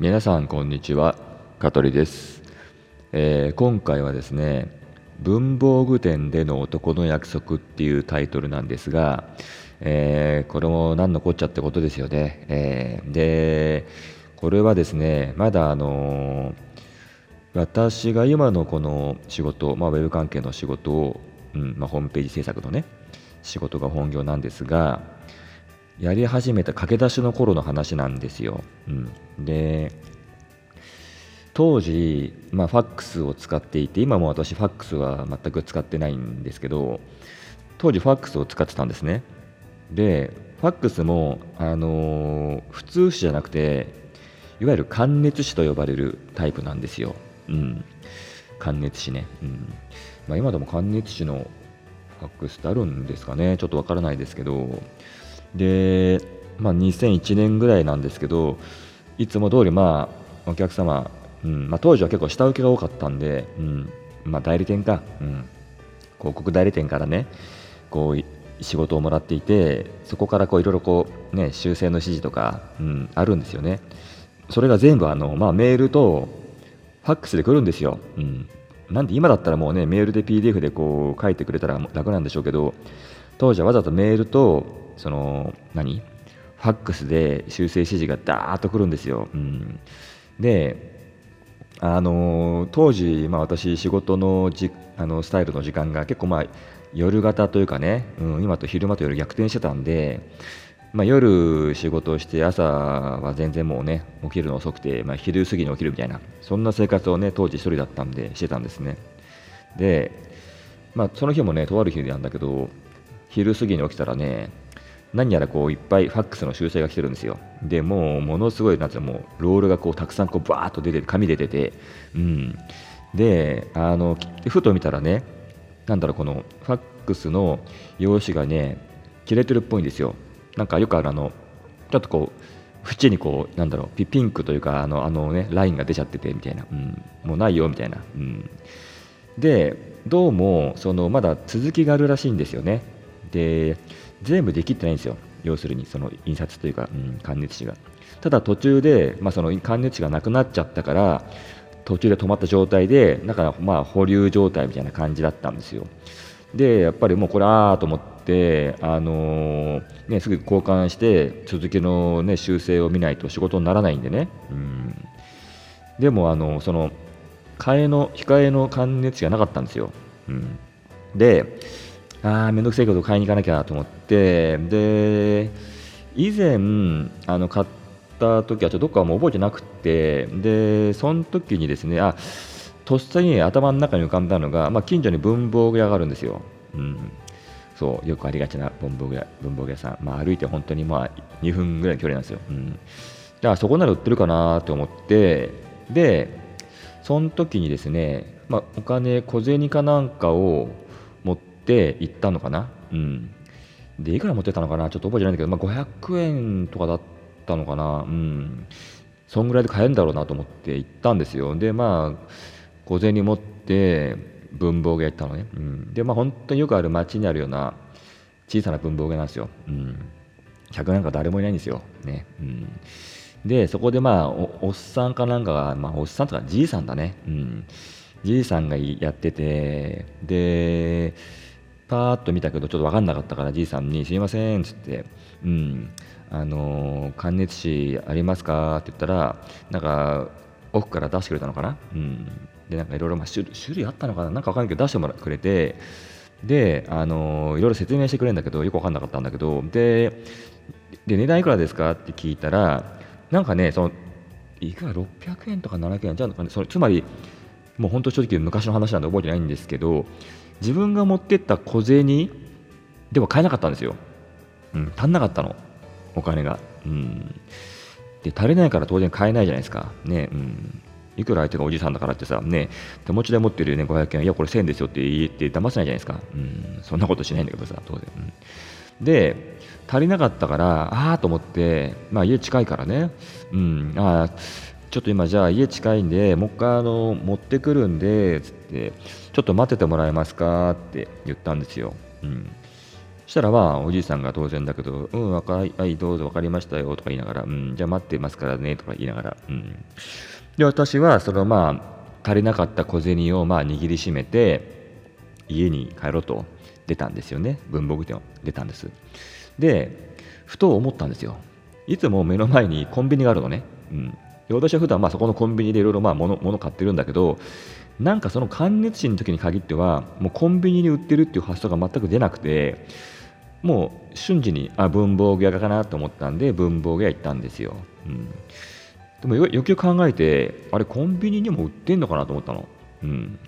皆さんこんにちは香取です、えー、今回はですね文房具店での男の約束っていうタイトルなんですが、えー、これも何のこっちゃってことですよね、えー、でこれはですねまだあの私が今のこの仕事、まあ、ウェブ関係の仕事を、うんまあ、ホームページ制作のね仕事が本業なんですがやり始めた駆け出しの頃の話なんですよ。うん、で当時、まあ、ファックスを使っていて今も私ファックスは全く使ってないんですけど当時ファックスを使ってたんですね。でファックスも、あのー、普通紙じゃなくていわゆる感熱紙と呼ばれるタイプなんですよ、うん、感熱紙ね、うん。まあ、今でも感熱紙のファックスってあるんですかね。ちょっとわからないですけどで、まあ、2001年ぐらいなんですけどいつも通りまあお客様、うんまあ、当時は結構下請けが多かったんで、うんまあ、代理店か、うん、広告代理店からねこう仕事をもらっていてそこからいろいろ、修正の指示とか、うん、あるんですよね。それが全部あの、まあ、メールとファックスで来るんですよ、うん、なんで今だったらもうねメールで PDF でこう書いてくれたら楽なんでしょうけど当時はわざとメールとその何？ファックスで修正指示がダーッとくるんですよ。うん、であの当時、まあ、私仕事のじあのスタイルの時間が結構まあ夜型というかね、うん、今と昼間と夜逆転してたんで、まあ、夜仕事をして朝は全然もうね起きるの遅くて、まあ、昼過ぎに起きるみたいなそんな生活をね当時一人だったんでしてたんですね。で、まあ、その日もねとある日なんだけど昼過ぎに起きたらね何やらこういっぱいファックスの修正が来てるんですよ。でもうものすごいなんていうのもうロールがこうたくさんこうバーッと出てて紙で出てうん、であのふと見たらねなんだろうこのファックスの用紙がね切れてるっぽいんですよ。なんかよくあるあのちょっとこう縁にこうなんだろうピンクというかあのあのねラインが出ちゃっててみたいな、うん、もうないよみたいな。うん、でどうもそのまだ続きがあるらしいんですよね。で全部できてないんですよ。要するにその印刷というか、うん、感熱紙が。ただ途中で、まあ、その感熱紙がなくなっちゃったから途中で止まった状態でだからまあ保留状態みたいな感じだったんですよ。でやっぱりもうこれああと思ってあのー、ね、すぐ交換して続きの、ね、修正を見ないと仕事にならないんでね、うん、でもあのその替えの控えの感熱紙がなかったんですよ、うん、でああ、めんどくさいこと買いに行かなきゃと思って、で、以前、あの、買った時は、ちょっとどっかもう覚えてなくて、で、その時にですね、あ、とっさに頭の中に浮かんだのが、まあ、近所に文房具屋があるんですよ。うん。そう、よくありがちな文房具屋文房具屋さん。まあ、歩いて本当にまあ、2分ぐらいの距離なんですよ。うん。だからそこなら売ってるかなと思って、で、その時にですね、まあ、お金、小銭かなんかをって行ったのかな？うん。で、いくら持ってたのかな？ちょっと覚えてないんだけど、まあ、500円とかだったのかな？うん。そんぐらいで買えるんだろうなと思って行ったんですよ。で、まあ、小銭持って文房具屋行ったのね。うん。で、まあ、本当によくある街にあるような小さな文房具屋なんですよ。うん。客なんか誰もいないんですよ。ね。うん。で、そこでまあお、っさんかなんかが、まあ、おっさんとかじいさんだね。うん。じいさんがやってて、で、パーッと見たけどちょっと分かんなかったからじいさんに「すいません」っつって「うんあの感熱紙ありますか?」って言ったらなんか奥から出してくれたのかな、うん、でなんかいろいろ種類あったのかな？なんか分かんないけど出してもらくれてであのいろいろ説明してくれるんだけどよく分かんなかったんだけどでで値段いくらですか？って聞いたらなんかねそのいくら？600円とか700円じゃんかねそれつまりもう本当正直昔の話なんで覚えてないんですけど自分が持ってった小銭では買えなかったんですよ。うん、足んなかったの、お金が。うん。で、足りないから当然買えないじゃないですか。ね、うん。いくら相手がおじさんだからってさ、ね、手持ちで持ってるよね、500円、いや、これ1000円ですよって言って騙せないじゃないですか。うん、そんなことしないんだけどさ、当然。うん、で、足りなかったから、ああと思って、まあ家近いからね、うん、ああ、ちょっと今じゃあ家近いんでもう一回あの持ってくるんでつってちょっと待っててもらえますかって言ったんですよ、うん、したらまあおじいさんが当然だけど「うんわかはいどうぞ分かりましたよ」とか言いながら「うんじゃあ待ってますからね」とか言いながら、うん、で私はそのまあ足りなかった小銭をまあ握りしめて家に帰ろうと出たんですよね。文房具店を出たんです。でふと思ったんですよ。いつも目の前にコンビニがあるのね、うん、で私は普段まあそこのコンビニでいろいろまあ物物買ってるんだけどなんかその感熱紙の時に限ってはもうコンビニに売ってるっていう発想が全く出なくてもう瞬時にあ文房具屋かなと思ったんで文房具屋行ったんですよ、うん、でもよくよく考えてあれコンビニにも売ってんのかなと思ったの、うん、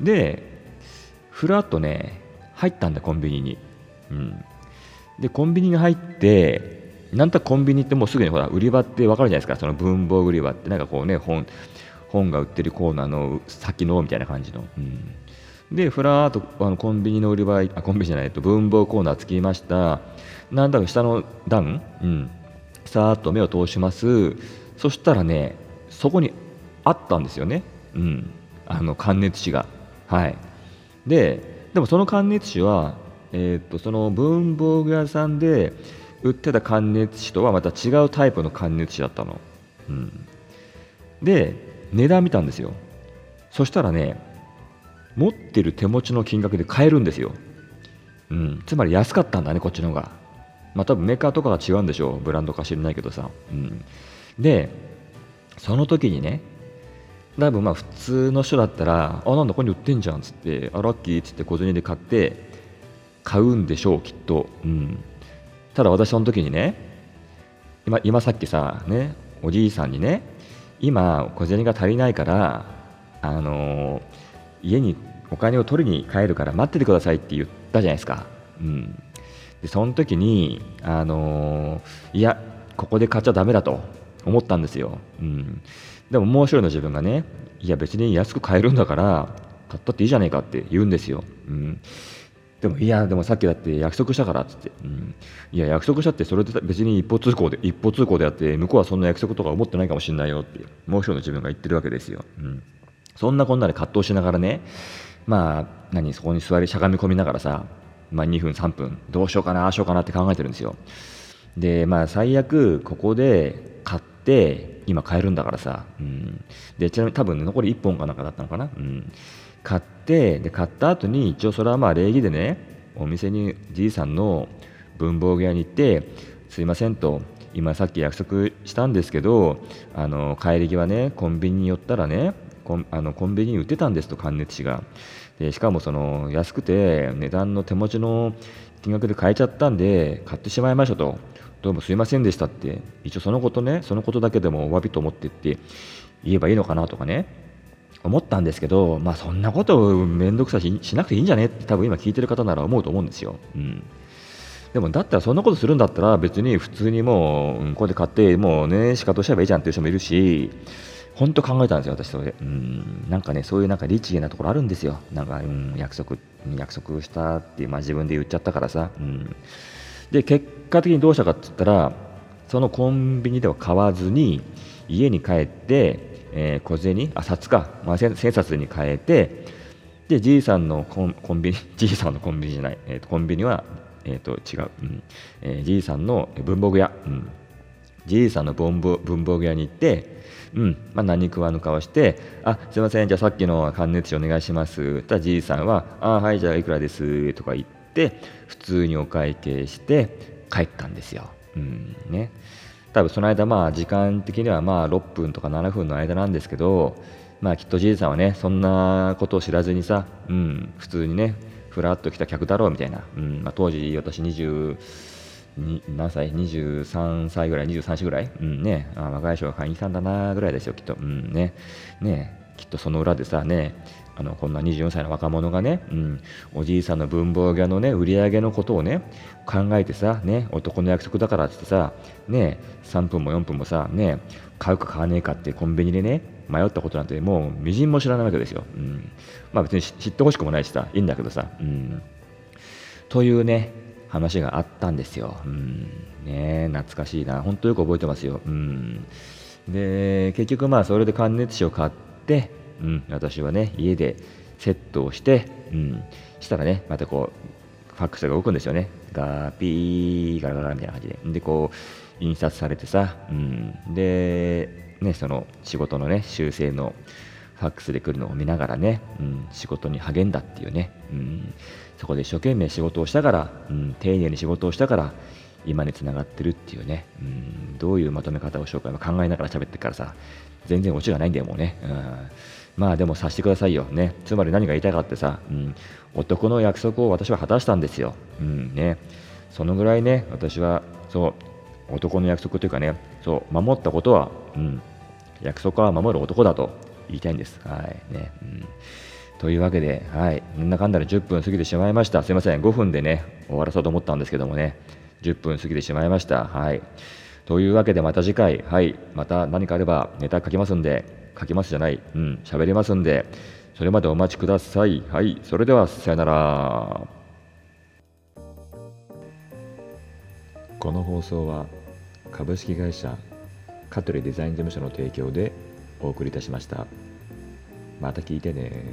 でふらっとね入ったんだコンビニに、うん、でコンビニに入ってなんとコンビニってもうすぐにほら売り場って分かるじゃないですか。その文房具売り場って。なんかこうね本本が売ってるコーナーの先のみたいな感じの、うん、でふらーっとあのコンビニの売り場あコンビニじゃないと文房コーナー着きました。なんだか下の段、うん、さーっと目を通します。そしたらねそこにあったんですよね、うん、あの感熱紙が。はい。ででもその感熱紙は、えー、っとその文房具屋さんで売ってた感熱紙とはまた違うタイプの感熱紙だったの、うん、で値段見たんですよ。そしたらね持ってる手持ちの金額で買えるんですよ、うん、つまり安かったんだねこっちの方が。まあ多分メーカーとかが違うんでしょう。ブランドか知らないけどさ、うん、でその時にね多分まあ普通の人だったらあなんだここに売ってんじゃんっつってあラッキーっつって小銭で買って買うんでしょうきっと、うん、ただ私その時にね今今さっきさねおじいさんにね今小銭が足りないからあの家にお金を取りに帰るから待っててくださいって言ったじゃないですか。うん、でその時に、あの、いやここで買っちゃだめだと思ったんですよ。うん、でももう一人の自分がねいや別に安く買えるんだから買ったっていいじゃねえかって言うんですよ。うんでもいやでもさっきだって約束したからっつって、うん、いや約束したってそれで別に一方通行で一方通行であって向こうはそんな約束とか思ってないかもしれないよってもう一人の自分が言ってるわけですよ。うん。そんなこんなで葛藤しながらね、まあ、何、そこに座りしゃがみ込みながらさ、まあ、2分、3分、どうしようかな、ああしようかなって考えてるんですよ。で、まあ、最悪、ここで買って、今買えるんだからさ、うん、でちなみに多分、ね、残り1本かなんかだったのかな、うん、買ってで買った後に一応それはまあ礼儀でねお店にじいさんの文房具屋に行ってすいませんと今さっき約束したんですけどあの帰り際ねコンビニに寄ったらねコンあのコンビニに売ってたんですと関熱紙が。でしかもその安くて値段の手持ちの金額で買えちゃったんで買ってしまいましたと。どうもすいませんでしたって。一応そのことねそのことだけでもお詫びと思ってって言えばいいのかなとかね。思ったんですけどまあそんなこと面倒くさししなくていいんじゃねって多分今聞いてる方なら思うと思うんですよ。うんでもだったらそんなことするんだったら別に普通にもう、ここで買ってもうね仕方しちゃえばいいじゃんっていう人もいるし本当考えたんですよ、私それ。うん、なんかね、そういうなんか律儀なところあるんですよ。なんか、うん、約束、約束したって、まあ自分で言っちゃったからさ。うん、で、結果的にどうしたかって言ったら、そのコンビニでは買わずに、家に帰って、えー、小銭、あ、札か、まあ、千冊に変えて、で、じいさんのコンコンビニ、じいさんのコンビニじゃない、えーと、コンビニは、えーと、違う、うん。えー、じいさんの文房具屋、うん、じいさんの文房具屋に行って、うん。まあ、何食わぬ顔して「あすいません。じゃあさっきの関熱紙お願いします」たらじいさんは「あはいじゃあいくらです」とか言って普通にお会計して帰ったんですよ。うん。ね、多分その間まあ時間的にはまあ6分とか7分の間なんですけどまあきっとじいさんはねそんなことを知らずにさ、うん、普通にねふらっと来た客だろうみたいな、うんまあ、当時私20何歳 ?23 歳ぐらい、23歳ぐらい、うんね、あ若い人が会員さんだなぐらいですよ、きっと。うんね、ねきっとその裏でさ、ね、あのこんな24歳の若者がね、うん、おじいさんの文房具屋のね、売り上げのことをね、考えてさ、ね、男の約束だからってさ、ね、3分も4分もさ、ね、買うか買わねえかってコンビニでね、迷ったことなんてもうみじんも知らないわけですよ。うん、まあ別に知ってほしくもないしさ、いいんだけどさ。うん、というね、話があったんですよ。うん、ね懐かしいな。本当よく覚えてますよ。うん、で、結局まあそれで感熱紙を買って、うん、私はね、家でセットをして、うん、したらね、またこう、ファックスが動くんですよね。ガーピーガラガラみたいな感じで。で、こう、印刷されてさ、うん、で、ね、その仕事のね、修正のファックスで来るのを見ながらね、うん、仕事に励んだっていうね、うん、そこで一生懸命仕事をしたから、うん、丁寧に仕事をしたから、今につながってるっていうね、うん、どういうまとめ方をしようか考えながら喋ってからさ、全然オチがないんだよ、もうね。うんまあでもさせてくださいよ。ね。つまり何が言いたいかってさ、うん、男の約束を私は果たしたんですよ。うんね。そのぐらいね、私は、そう、男の約束というかね、そう、守ったことは、うん、約束は守る男だと言いたいんです。はい。ね。うん、というわけで、はい。なんだかんだで10分過ぎてしまいました。すいません。5分でね、終わらそうと思ったんですけどもね、10分過ぎてしまいました。はい。というわけでまた次回、はい。また何かあればネタ書きますんで、書きますじゃない、うん、喋りますんで、それまでお待ちください。はい、それではさよなら。この放送は株式会社香取デザイン事務所の提供でお送りいたしました。また聞いてね